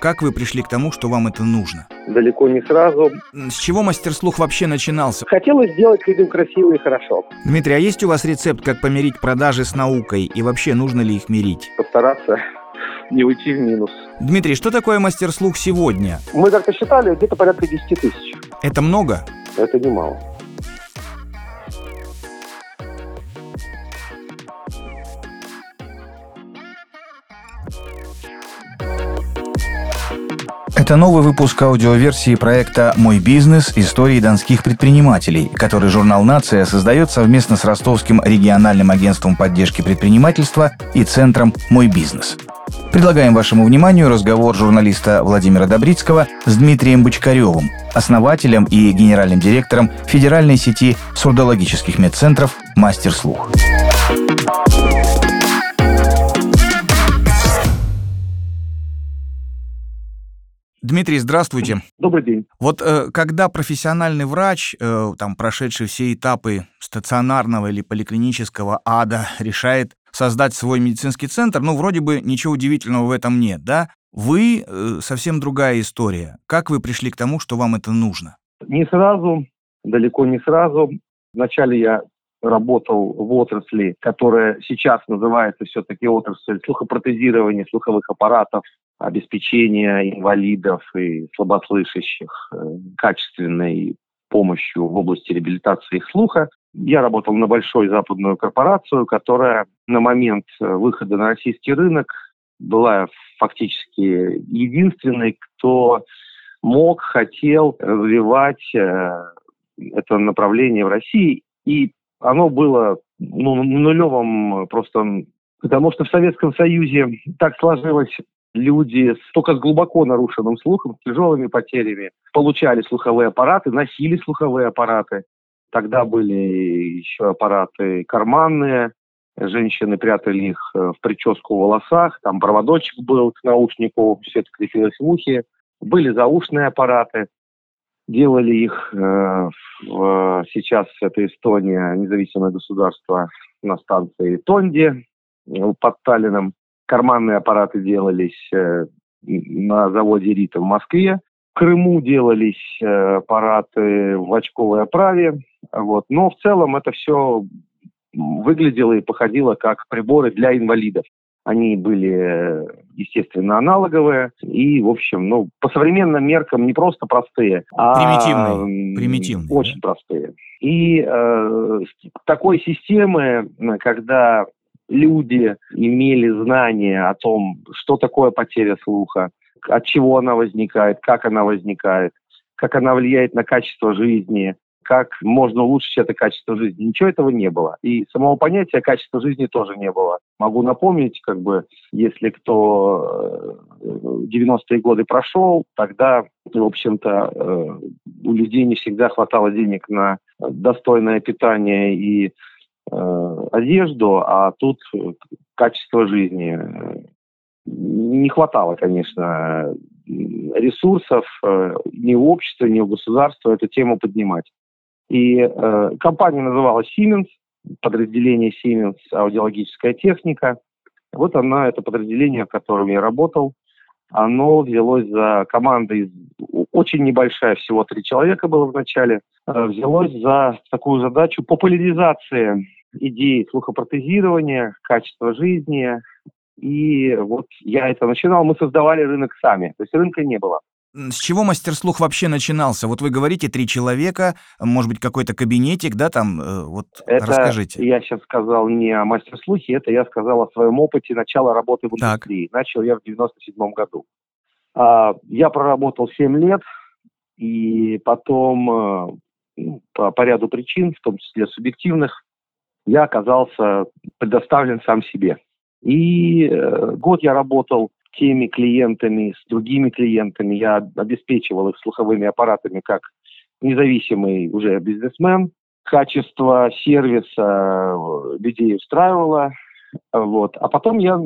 Как вы пришли к тому, что вам это нужно? Далеко не сразу. С чего мастер-слух вообще начинался? Хотелось сделать людям красиво и хорошо. Дмитрий, а есть у вас рецепт, как помирить продажи с наукой? И вообще, нужно ли их мирить? Постараться не уйти в минус. Дмитрий, что такое мастер-слух сегодня? Мы как-то считали, где-то порядка 10 тысяч. Это много? Это немало. Это новый выпуск аудиоверсии проекта «Мой бизнес. Истории донских предпринимателей», который журнал «Нация» создает совместно с Ростовским региональным агентством поддержки предпринимательства и центром «Мой бизнес». Предлагаем вашему вниманию разговор журналиста Владимира Добрицкого с Дмитрием Бочкаревым, основателем и генеральным директором федеральной сети сурдологических медцентров «Мастер слух». Дмитрий, здравствуйте. Добрый день. Вот э, когда профессиональный врач, э, там прошедший все этапы стационарного или поликлинического ада, решает создать свой медицинский центр, ну, вроде бы ничего удивительного в этом нет, да? Вы э, совсем другая история. Как вы пришли к тому, что вам это нужно? Не сразу, далеко не сразу. Вначале я работал в отрасли, которая сейчас называется все-таки отрасль слухопротезирования слуховых аппаратов, обеспечения инвалидов и слаботслышащих э, качественной помощью в области реабилитации их слуха. Я работал на большой западную корпорацию, которая на момент э, выхода на российский рынок была фактически единственной, кто мог, хотел развивать э, это направление в России. И оно было ну, нулевым просто, потому что в Советском Союзе так сложилось люди с, только с глубоко нарушенным слухом, с тяжелыми потерями, получали слуховые аппараты, носили слуховые аппараты. Тогда были еще аппараты карманные, женщины прятали их э, в прическу в волосах, там проводочек был к наушнику, все это крепилось в ухе. Были заушные аппараты, делали их э, в, сейчас это Эстония, независимое государство на станции Тонди э, под Таллином карманные аппараты делались э, на заводе Рита в Москве. В Крыму делались э, аппараты в очковой оправе. Вот. Но в целом это все выглядело и походило как приборы для инвалидов. Они были, естественно, аналоговые и, в общем, ну, по современным меркам не просто простые, а примитивные, примитивные очень да? простые. И э, такой системы, когда люди имели знания о том, что такое потеря слуха, от чего она возникает, как она возникает, как она влияет на качество жизни, как можно улучшить это качество жизни. Ничего этого не было. И самого понятия качества жизни тоже не было. Могу напомнить, как бы, если кто 90-е э, годы прошел, тогда, в общем-то, э, у людей не всегда хватало денег на достойное питание и Э, одежду, а тут качество жизни. Не хватало, конечно, ресурсов ни у общества, ни у государства эту тему поднимать. И э, компания называлась Siemens, подразделение Siemens аудиологическая техника. Вот она, это подразделение, в котором я работал, оно взялось за командой, очень небольшая, всего три человека было в начале, э, взялось за такую задачу популяризации идеи слухопротезирования, качества жизни. И вот я это начинал, мы создавали рынок сами, то есть рынка не было. С чего мастер-слух вообще начинался? Вот вы говорите, три человека, может быть, какой-то кабинетик, да, там, э, вот это расскажите. я сейчас сказал не о мастер-слухе, это я сказал о своем опыте начала работы в индустрии. Так. Начал я в 97 году. А, я проработал 7 лет, и потом э, ну, по, по ряду причин, в том числе субъективных, я оказался предоставлен сам себе. И э, год я работал теми клиентами, с другими клиентами, я обеспечивал их слуховыми аппаратами как независимый уже бизнесмен. Качество сервиса э, людей устраивало. Вот. А потом я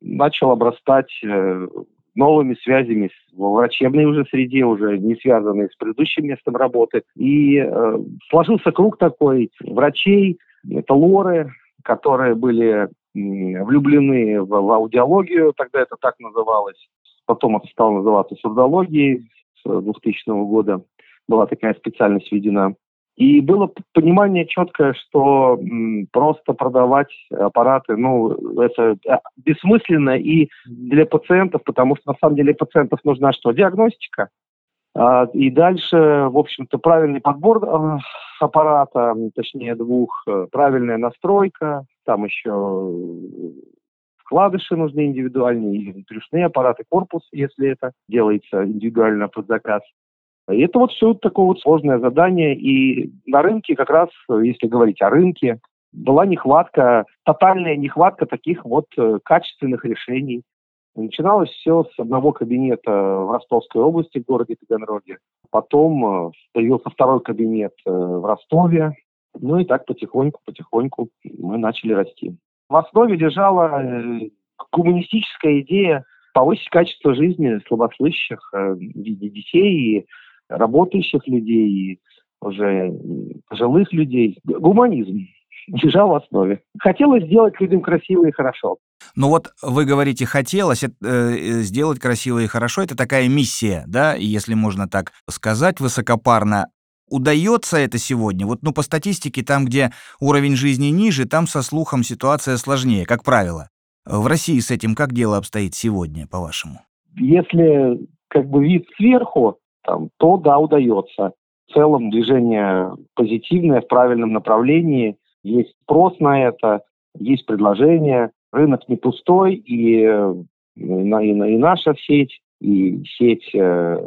начал обрастать э, новыми связями в врачебной уже среде, уже не связанные с предыдущим местом работы. И э, сложился круг такой врачей, это лоры, которые были влюблены в, в аудиологию, тогда это так называлось, Потом это стало называться сурдологией с 2000 года. Была такая специальность введена. И было понимание четкое, что просто продавать аппараты, ну, это э, бессмысленно и для пациентов, потому что на самом деле пациентов нужна что? Диагностика. А, и дальше, в общем-то, правильный подбор э, аппарата, точнее двух, э, правильная настройка, там еще вкладыши нужны индивидуальные или брюшные аппараты, корпус, если это делается индивидуально под заказ. И это вот все такое вот сложное задание. И на рынке как раз, если говорить о рынке, была нехватка, тотальная нехватка таких вот э, качественных решений. Начиналось все с одного кабинета в Ростовской области, в городе Таганроге. Потом э, появился второй кабинет э, в Ростове. Ну и так потихоньку, потихоньку мы начали расти. В основе лежала гуманистическая идея повысить качество жизни слабослышащих детей и работающих людей, уже пожилых людей. Гуманизм лежал в основе. Хотелось сделать людям красиво и хорошо. Ну вот вы говорите, хотелось э, сделать красиво и хорошо, это такая миссия, да, если можно так сказать высокопарно. Удается это сегодня? Вот, ну, по статистике, там, где уровень жизни ниже, там со слухом ситуация сложнее, как правило. В России с этим как дело обстоит сегодня, по-вашему? Если как бы вид сверху, там, то да, удается. В целом движение позитивное, в правильном направлении. Есть спрос на это, есть предложение. Рынок не пустой, и, э, и, и наша сеть, и сеть э,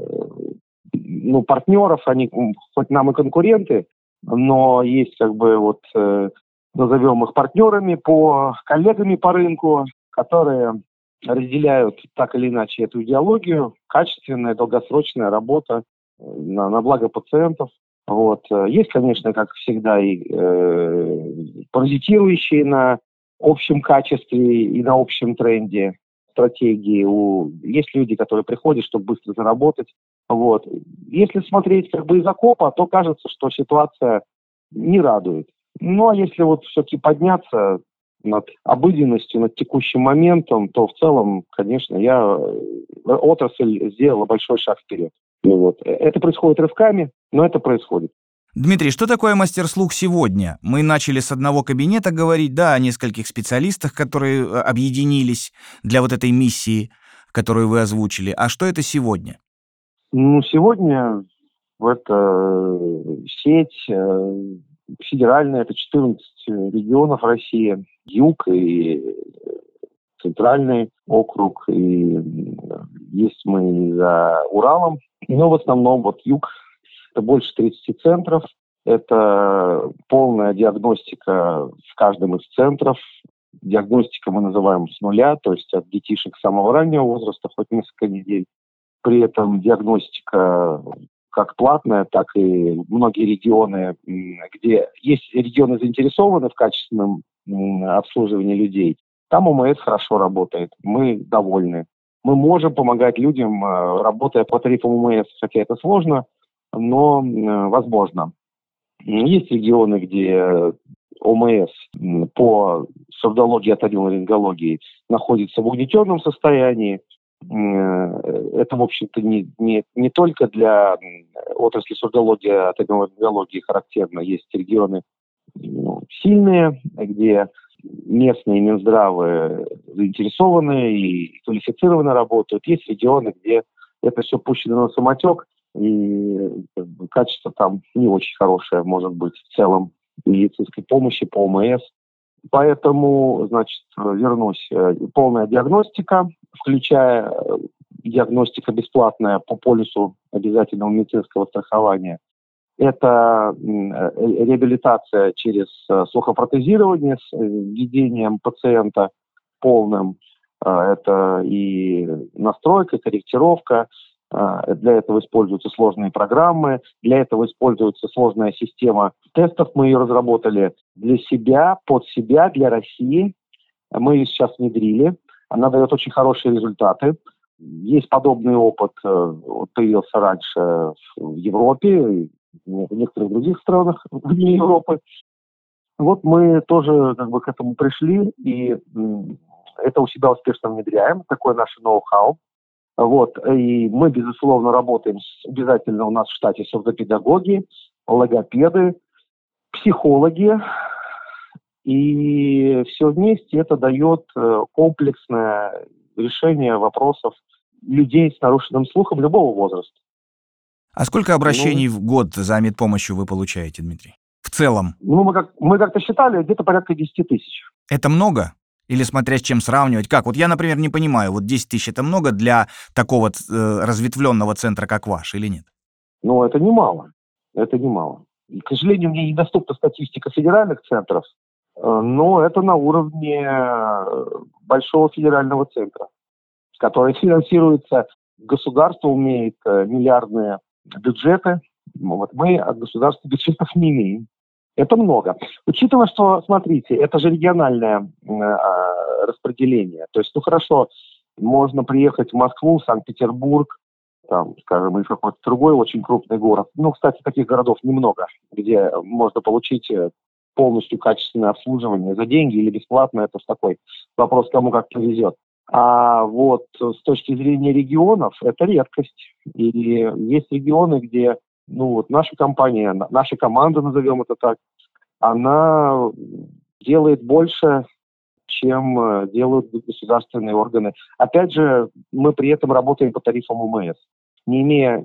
ну, партнеров, они хоть нам и конкуренты, но есть как бы вот, э, назовем их партнерами, по коллегами по рынку, которые разделяют так или иначе эту идеологию. Качественная, долгосрочная работа на, на благо пациентов. Вот. Э, есть, конечно, как всегда, и э, паразитирующие на общем качестве и на общем тренде стратегии. У... Есть люди, которые приходят, чтобы быстро заработать. Вот. Если смотреть как бы из окопа, то кажется, что ситуация не радует. Ну, а если вот все-таки подняться, над обыденностью, над текущим моментом, то в целом, конечно, я э, отрасль сделала большой шаг вперед. Ну вот. Э, это происходит рывками, но это происходит. Дмитрий, что такое мастер-слух сегодня? Мы начали с одного кабинета говорить, да, о нескольких специалистах, которые э, объединились для вот этой миссии, которую вы озвучили. А что это сегодня? Ну, сегодня это сеть федеральная, это 14 регионов России, юг и центральный округ, и есть мы за Уралом. Но в основном вот юг, это больше 30 центров, это полная диагностика в каждом из центров. Диагностика мы называем с нуля, то есть от детишек самого раннего возраста, хоть несколько недель. При этом диагностика как платная, так и многие регионы, где есть регионы заинтересованы в качественном обслуживании людей, там ОМС хорошо работает, мы довольны. Мы можем помогать людям, э, работая по тарифам ОМС, хотя это сложно, но возможно. Есть регионы, где ОМС по сурдологии, оториноларингологии находится в угнетенном состоянии, Э, это, в общем-то, не, не, не только для отрасли сурдологии, отоларингологии характерно. Есть регионы ну, сильные, где местные Минздравы заинтересованы и квалифицированно работают. Есть регионы, где это все пущено на самотек, и качество там не очень хорошее, может быть, в целом медицинской помощи по ОМС. Поэтому, значит, вернусь. Э, полная диагностика, включая э, диагностика бесплатная по полису обязательного медицинского страхования. Это э, реабилитация через слухопротезирование с введением пациента полным. Это и настройка, корректировка, для этого используются сложные программы, для этого используется сложная система тестов. Мы ее разработали для себя, под себя, для России. Мы ее сейчас внедрили. Она дает очень хорошие результаты. Есть подобный опыт, э, появился раньше в Европе, в некоторых других странах вне Европы. Вот мы тоже как бы к этому пришли, и это у себя успешно внедряем. Такое наше ноу-хау. Вот, и мы, безусловно, работаем, с, обязательно у нас в штате сурдопедагоги, логопеды, психологи, и все вместе это дает э, комплексное решение вопросов людей с нарушенным слухом любого возраста. А сколько обращений ну, в год за медпомощью вы получаете, Дмитрий? В целом? Ну, мы, как, мы как-то считали, где-то порядка 10 тысяч. Это много? Или смотря с чем сравнивать? Как? Вот я, например, не понимаю, вот 10 тысяч это много для такого э, разветвленного центра, как ваш, или нет? Ну, это немало. Это немало. И, к сожалению, мне недоступна статистика федеральных центров, э, но это на уровне э, большого федерального центра, который финансируется, государство умеет э, миллиардные бюджеты, вот мы от государства бюджетов не имеем. Это много. Учитывая, что, смотрите, это же региональное э, распределение. То есть, ну хорошо, можно приехать в Москву, Санкт-Петербург, там, скажем, или какой-то другой очень крупный город. Ну, кстати, таких городов немного, где можно получить э, полностью качественное обслуживание за деньги или бесплатно. Это такой вопрос, кому как повезет. А вот с точки зрения регионов это редкость. И есть регионы, где ну вот наша компания, наша команда, назовем это так, она делает больше, чем э, делают государственные органы. Опять же, мы при этом работаем по тарифам УМС, не имея э,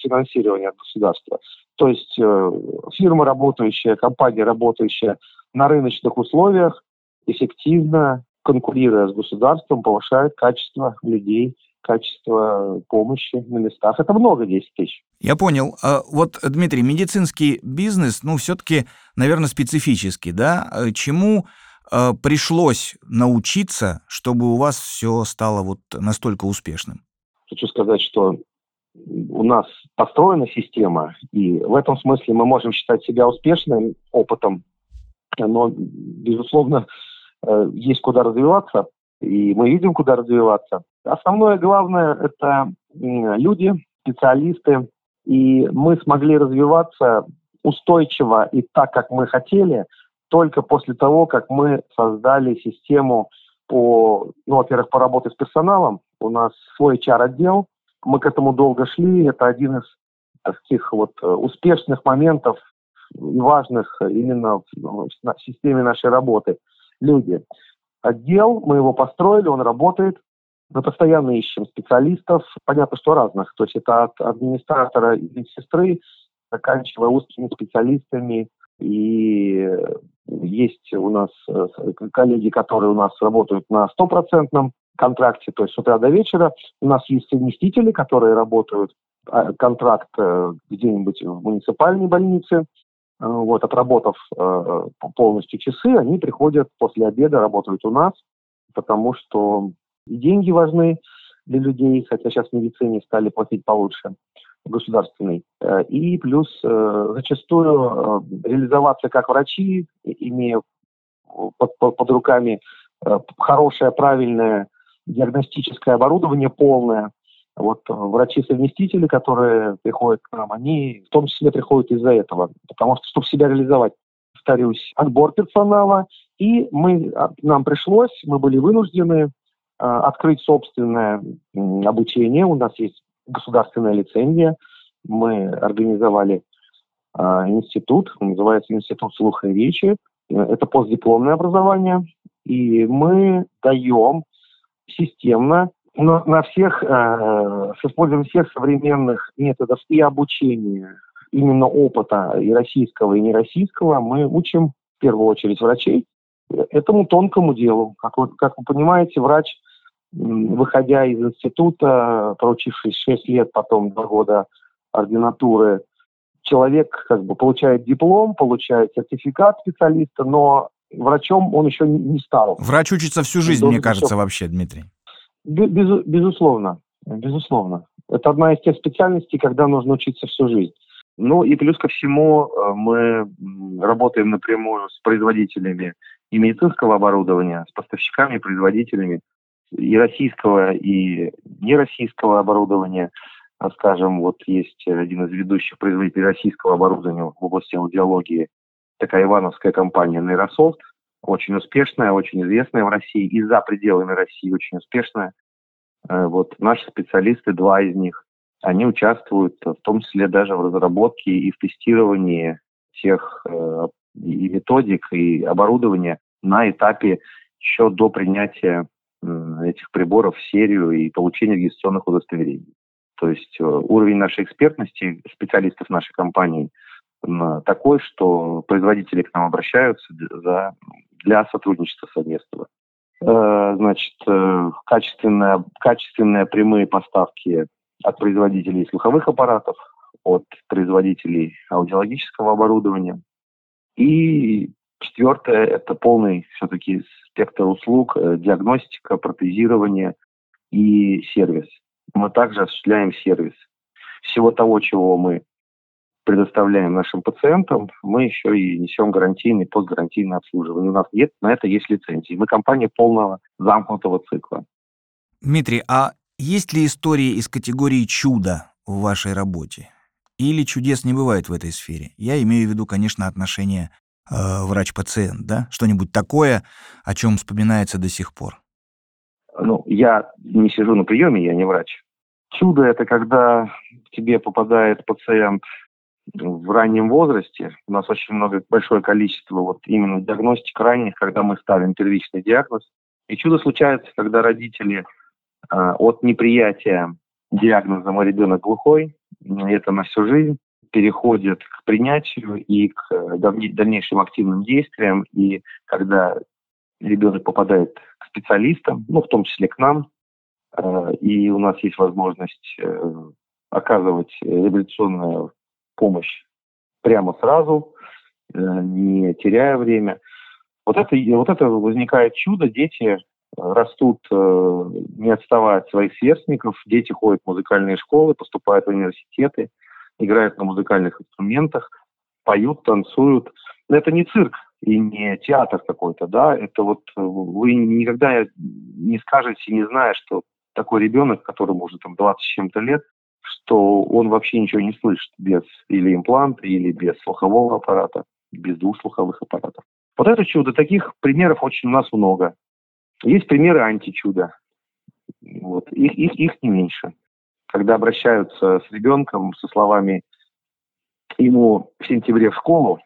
финансирования от государства. То есть э, фирма работающая, компания работающая на рыночных условиях, эффективно конкурируя с государством, повышает качество людей качество помощи на местах. Это много, 10 тысяч. Я понял. А вот, Дмитрий, медицинский бизнес, ну, все-таки, наверное, специфический, да? А чему э, пришлось научиться, чтобы у вас все стало вот настолько успешным? Хочу сказать, что у нас построена система, и в этом смысле мы можем считать себя успешным опытом, но, безусловно, есть куда развиваться, и мы видим, куда развиваться. Основное главное – это люди, специалисты, и мы смогли развиваться устойчиво и так, как мы хотели, только после того, как мы создали систему по, ну, во-первых, по работе с персоналом. У нас свой HR-отдел, мы к этому долго шли, это один из таких вот э, успешных моментов и важных именно в, в системе нашей работы. Люди отдел, мы его построили, он работает. Мы постоянно ищем специалистов, понятно, что разных. То есть это от администратора и сестры, заканчивая узкими специалистами. И есть у нас э, коллеги, которые у нас работают на стопроцентном контракте, то есть с утра до вечера. У нас есть совместители, которые работают а, контракт э, где-нибудь в муниципальной больнице, вот, отработав э, полностью часы, они приходят после обеда, работают у нас, потому что деньги важны для людей, хотя сейчас в медицине стали платить получше, государственный. Э, и плюс э, зачастую э, реализоваться как врачи, имея под, под, под руками э, хорошее, правильное диагностическое оборудование полное, вот э, врачи-совместители, которые приходят к нам, они в том числе приходят из-за этого, потому что, чтобы себя реализовать, повторюсь, отбор персонала, и мы, а, нам пришлось, мы были вынуждены э, открыть собственное обучение. У нас есть государственная лицензия. Мы организовали э, институт, называется Институт слуха и речи. Это постдипломное образование. И мы даем системно но на всех, э, с использованием всех современных методов и обучения, именно опыта и российского, и нероссийского, мы учим в первую очередь врачей этому тонкому делу. Как вы, как вы понимаете, врач, выходя из института, проучившись 6 лет, потом 2 года ординатуры, человек как бы получает диплом, получает сертификат специалиста, но врачом он еще не стал. Врач учится всю жизнь, мне кажется, все... вообще, Дмитрий. Без, безусловно, безусловно. Это одна из тех специальностей, когда нужно учиться всю жизнь. Ну и плюс ко всему э, мы работаем напрямую с производителями и медицинского оборудования, с поставщиками, производителями и российского, и нероссийского оборудования. А, скажем, вот есть один из ведущих производителей российского оборудования в области аудиологии, такая ивановская компания Нейрософт, очень успешная, очень известная в России и за пределами России очень успешная. Вот наши специалисты, два из них, они участвуют в том числе даже в разработке и в тестировании тех и методик, и оборудования на этапе еще до принятия этих приборов в серию и получения регистрационных удостоверений. То есть э, уровень нашей экспертности специалистов нашей компании такой, что производители к нам обращаются за, для сотрудничества совместного. Э, значит, э, качественные, качественные прямые поставки от производителей слуховых аппаратов, от производителей аудиологического оборудования. И четвертое – это полный все-таки спектр услуг, диагностика, протезирование и сервис мы также осуществляем сервис. Всего того, чего мы предоставляем нашим пациентам, мы еще и несем гарантийный, постгарантийное обслуживание. У нас нет, на это есть лицензии. Мы компания полного замкнутого цикла. Дмитрий, а есть ли истории из категории чуда в вашей работе? Или чудес не бывает в этой сфере? Я имею в виду, конечно, отношения э, врач-пациент, да? Что-нибудь такое, о чем вспоминается до сих пор? ну, я не сижу на приеме, я не врач. Чудо – это когда к тебе попадает пациент в раннем возрасте. У нас очень много, большое количество вот именно диагностик ранних, когда мы ставим первичный диагноз. И чудо случается, когда родители э, от неприятия диагноза «мой ребенок глухой», это на всю жизнь, переходят к принятию и к дальнейшим активным действиям. И когда ребенок попадает к специалистам, ну, в том числе к нам, э, и у нас есть возможность э, оказывать реабилитационную помощь прямо сразу, э, не теряя время. Вот это, вот это возникает чудо, дети растут, не отставая от своих сверстников, дети ходят в музыкальные школы, поступают в университеты, играют на музыкальных инструментах, поют, танцуют. Но это не цирк, и не театр какой-то, да, это вот э, вы никогда не скажете, не зная, что такой ребенок, которому уже там 20 с чем-то лет, что он вообще ничего не слышит без или импланта, или без слухового аппарата, без двух слуховых аппаратов. Вот это чудо. Таких примеров очень у нас много. Есть примеры античуда. Вот. Их, их, их не меньше. Когда обращаются с ребенком со словами ему в сентябре в школу,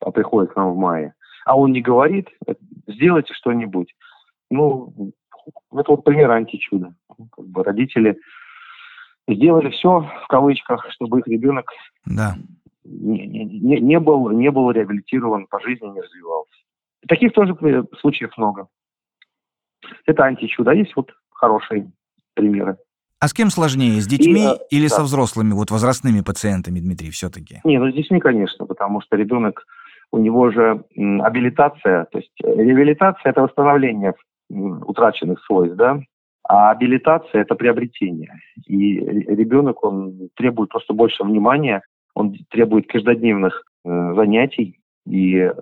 а приходит к нам в мае, а он не говорит, сделайте что-нибудь. Ну, это вот пример античуда. Как бы родители сделали все, в кавычках, чтобы их ребенок да. не, не, не, был, не был реабилитирован по жизни, не развивался. Таких тоже случаев много. Это античудо. А есть вот хорошие примеры. А с кем сложнее, с детьми и, э, или да. со взрослыми, вот возрастными пациентами, Дмитрий, все-таки? Не, ну с детьми, конечно, потому что ребенок у него же абилитация, то есть э, реабилитация – это восстановление утраченных свойств, да, а абилитация – это приобретение. И ребенок, он требует просто больше внимания, он требует каждодневных э, занятий. И э,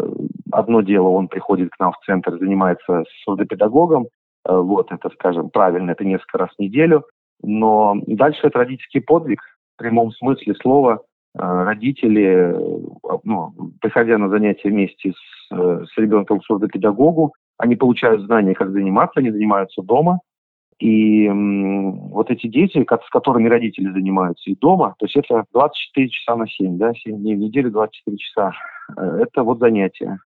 одно дело, он приходит к нам в центр, занимается с сурдопедагогом, э, вот это, скажем, правильно, это несколько раз в неделю, но дальше это родительский подвиг в прямом смысле слова, Э, родители, ну, приходя на занятия вместе с, э, с ребенком к сурдопедагогу, они получают знания, как заниматься, они занимаются дома. И вот эти дети, с которыми родители занимаются и дома, то есть это 24 часа на 7, да, 7 дней в неделю, 24 часа, э, это вот занятия.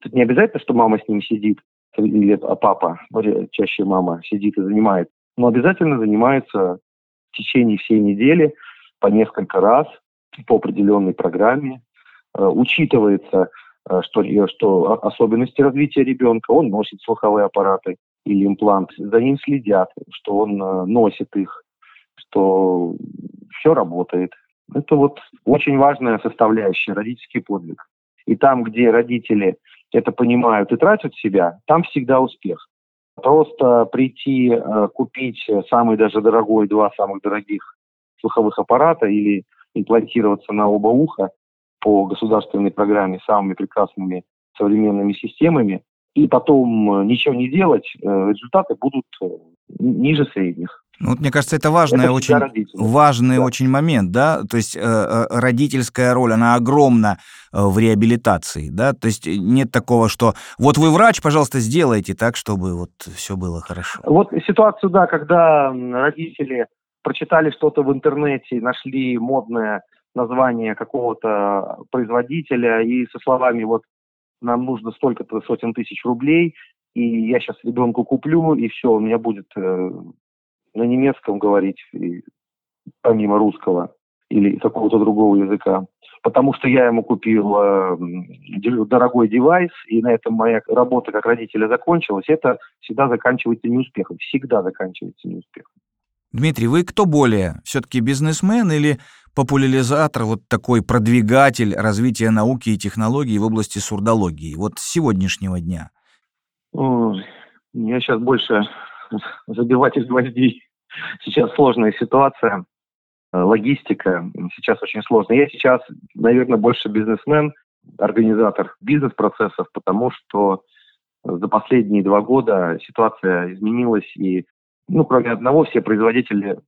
Тут не обязательно, что мама с ним сидит, или а папа, чаще мама сидит и занимает, но обязательно занимается в течение всей недели по несколько раз – по определенной программе. Э, учитывается, э, что, что особенности развития ребенка, он носит слуховые аппараты или имплант, за ним следят, что он э, носит их, что все работает. Это вот очень важная составляющая, родительский подвиг. И там, где родители это понимают и тратят себя, там всегда успех. Просто прийти, купить самый даже дорогой, два самых дорогих слуховых аппарата или имплантироваться на оба уха по государственной программе самыми прекрасными современными системами, и потом э, ничего не делать, э, результаты будут э, ниже средних. Ну, вот, мне кажется, это важный, это очень, важный да. очень момент, да, то есть э, родительская роль, она огромна в реабилитации, да, то есть нет такого, что вот вы врач, пожалуйста, сделайте так, чтобы вот все было хорошо. Вот ситуацию, да, когда родители прочитали что-то в интернете, нашли модное название какого-то производителя и со словами вот нам нужно столько-то сотен тысяч рублей, и я сейчас ребенку куплю, и все, у меня будет э, на немецком говорить, и, помимо русского или какого-то другого языка. Потому что я ему купил э, дорогой девайс, и на этом моя работа как родителя закончилась. Это всегда заканчивается неуспехом. Всегда заканчивается неуспехом. Дмитрий, вы кто более? Все-таки бизнесмен или популяризатор, вот такой продвигатель развития науки и технологий в области сурдологии, вот с сегодняшнего дня? Я сейчас больше забиватель гвоздей. Сейчас сложная ситуация, э, логистика сейчас очень сложная. Я сейчас, наверное, больше бизнесмен, организатор бизнес-процессов, потому что за последние два года ситуация изменилась, и, ну, кроме одного, все производители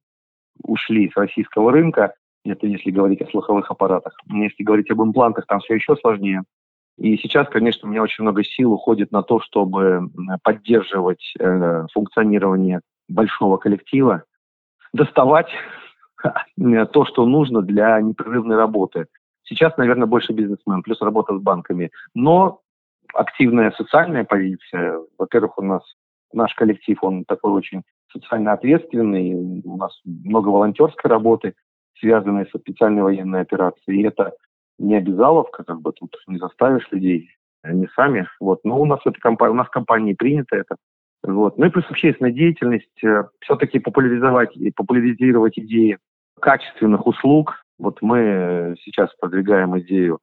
ушли с российского рынка, это если говорить о слуховых аппаратах. Если говорить об имплантах, там все еще сложнее. И сейчас, конечно, у меня очень много сил уходит на то, чтобы поддерживать э, функционирование большого коллектива, доставать то, что нужно для непрерывной работы. Сейчас, наверное, больше бизнесмен, плюс работа с банками. Но активная социальная позиция. Во-первых, у нас наш коллектив, он такой очень социально ответственный. У нас много волонтерской работы связанные со специальной военной операцией. И это не обязаловка, как бы тут не заставишь людей, они сами. Вот. Но у нас это компания, у нас в компании принято это. Вот. Ну и плюс общественная деятельность, э, все-таки популяризовать и популяризировать идеи качественных услуг. Вот мы сейчас продвигаем идею э,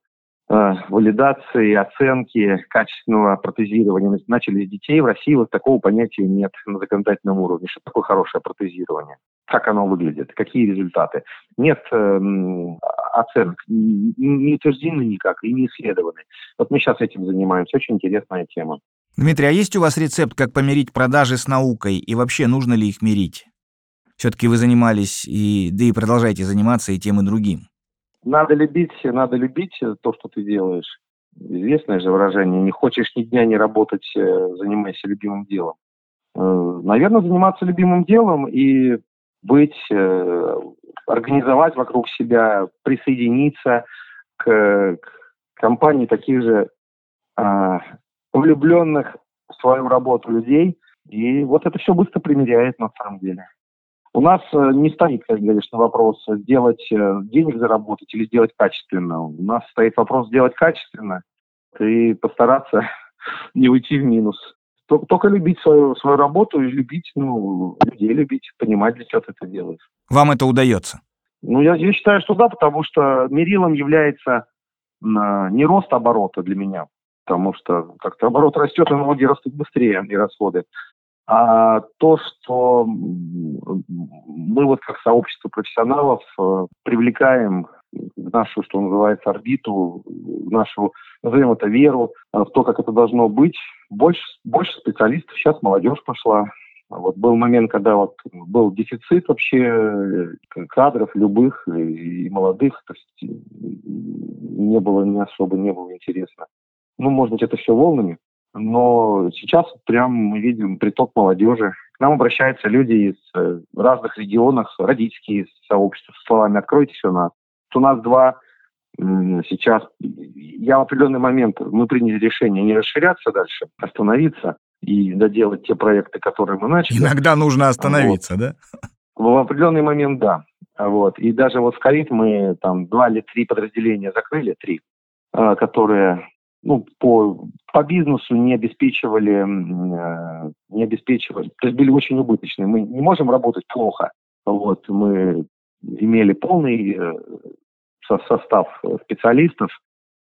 валидации, оценки качественного протезирования. Начали с детей. В России вот такого понятия нет на законодательном уровне. Что такое хорошее протезирование? Как оно выглядит? Какие результаты? Нет э, оценок, не утверждены никак и не исследованы. Вот мы сейчас этим занимаемся. Очень интересная тема. Дмитрий, а есть у вас рецепт, как помирить продажи с наукой? И вообще, нужно ли их мирить? Все-таки вы занимались, и, да и продолжаете заниматься и тем, и другим. Надо любить, надо любить то, что ты делаешь. Известное же выражение. Не хочешь ни дня не работать, э, занимайся любимым делом. Э, Наверное, заниматься любимым делом и быть, э, организовать вокруг себя, присоединиться к, к компании таких же а, влюбленных в свою работу людей. И вот это все быстро примеряет на самом деле. У нас э, не стоит, как говоришь, на вопрос сделать э, денег заработать или сделать качественно. У нас стоит вопрос сделать качественно и постараться не уйти в минус. Только любить свою, свою работу и любить, ну, людей любить, понимать, для чего ты это делаешь. Вам это удается? Ну, я, я считаю, что да, потому что мерилом является не рост оборота для меня, потому что как-то оборот растет, и налоги растут быстрее, и расходы. А то, что мы вот как сообщество профессионалов э, привлекаем в нашу, что называется, орбиту, в нашу, назовем это, веру, э, в то, как это должно быть. Больше, больше специалистов, сейчас молодежь пошла. Вот был момент, когда вот был дефицит вообще э, кадров любых и молодых, то есть не было не особо, не было интересно. Ну, может быть, это все волнами, но сейчас прям мы видим приток молодежи. К нам обращаются люди из э, разных регионов, родительские сообщества с словами «откройте все нас». У нас два сейчас, я в определенный момент, мы приняли решение не расширяться дальше, остановиться и доделать те проекты, которые мы начали. Иногда нужно остановиться, вот. да? В определенный момент, да. Вот. И даже вот в ковид мы там два или три подразделения закрыли, три, а, которые ну, по, по бизнесу не обеспечивали, э, не обеспечивали, то есть были очень убыточные. Мы не можем работать плохо. Вот, мы имели полный э, состав специалистов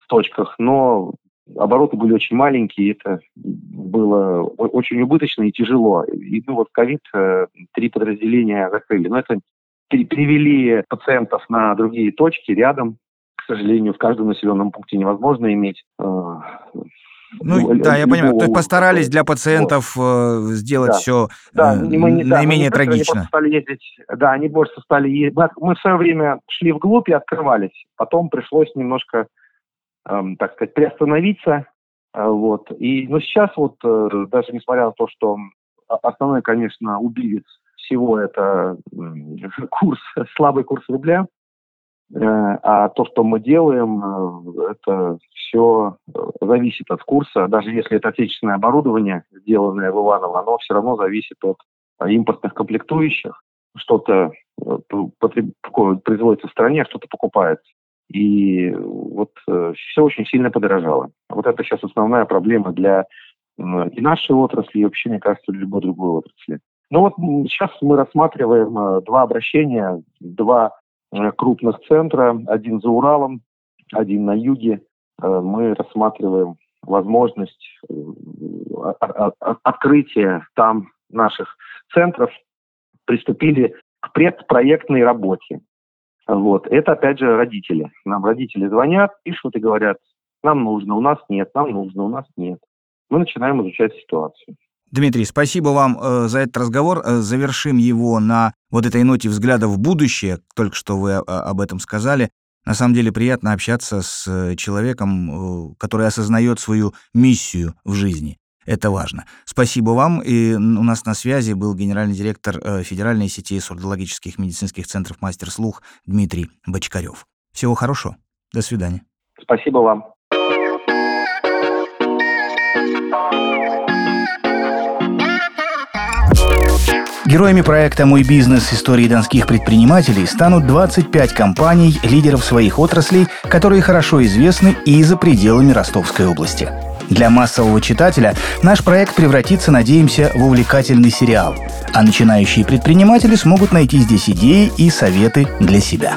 в точках, но обороты были очень маленькие, это было очень убыточно и тяжело. И ну, вот ковид э, три подразделения закрыли. Но это перевели пациентов на другие точки рядом, сожалению, в каждом населенном пункте невозможно иметь э, Ну, да, я понимаю. То есть постарались для пациентов вот. сделать да. все да, э, мы не, наименее да, трагично. Они ездить, да, они больше стали ездить. Мы в свое время шли вглубь и открывались. Потом пришлось немножко, эм, так сказать, приостановиться. Э, вот. И, но сейчас вот, э, даже несмотря на то, что основной, конечно, убивец всего это курс, слабый курс рубля, э, а то, что мы делаем, э, это все э, зависит от курса. Даже если это отечественное оборудование, сделанное в Иваново, оно все равно зависит от импортных комплектующих. Что-то производится в стране, а что-то покупается. И вот все очень сильно подорожало. Вот это сейчас основная проблема для и нашей отрасли, и вообще, мне кажется, любой другой отрасли. Ну вот сейчас мы рассматриваем э, два обращения, два э, крупных центра, один за Уралом, один на юге. Э, мы рассматриваем возможность открытия там наших центров, приступили к предпроектной работе. Вот. Это, опять же, родители. Нам родители звонят, пишут и говорят, нам нужно, у нас нет, нам нужно, у нас нет. Мы начинаем изучать ситуацию. Дмитрий, спасибо вам э, за этот разговор. Э, завершим его на вот этой ноте взгляда в будущее. Только что вы э, об этом сказали. На самом деле приятно общаться с человеком, который осознает свою миссию в жизни. Это важно. Спасибо вам. И у нас на связи был генеральный директор Федеральной сети сурдологических медицинских центров «Мастер слух» Дмитрий Бочкарев. Всего хорошего. До свидания. Спасибо вам. Героями проекта «Мой бизнес. Истории донских предпринимателей» станут 25 компаний, лидеров своих отраслей, которые хорошо известны и за пределами Ростовской области. Для массового читателя наш проект превратится, надеемся, в увлекательный сериал. А начинающие предприниматели смогут найти здесь идеи и советы для себя.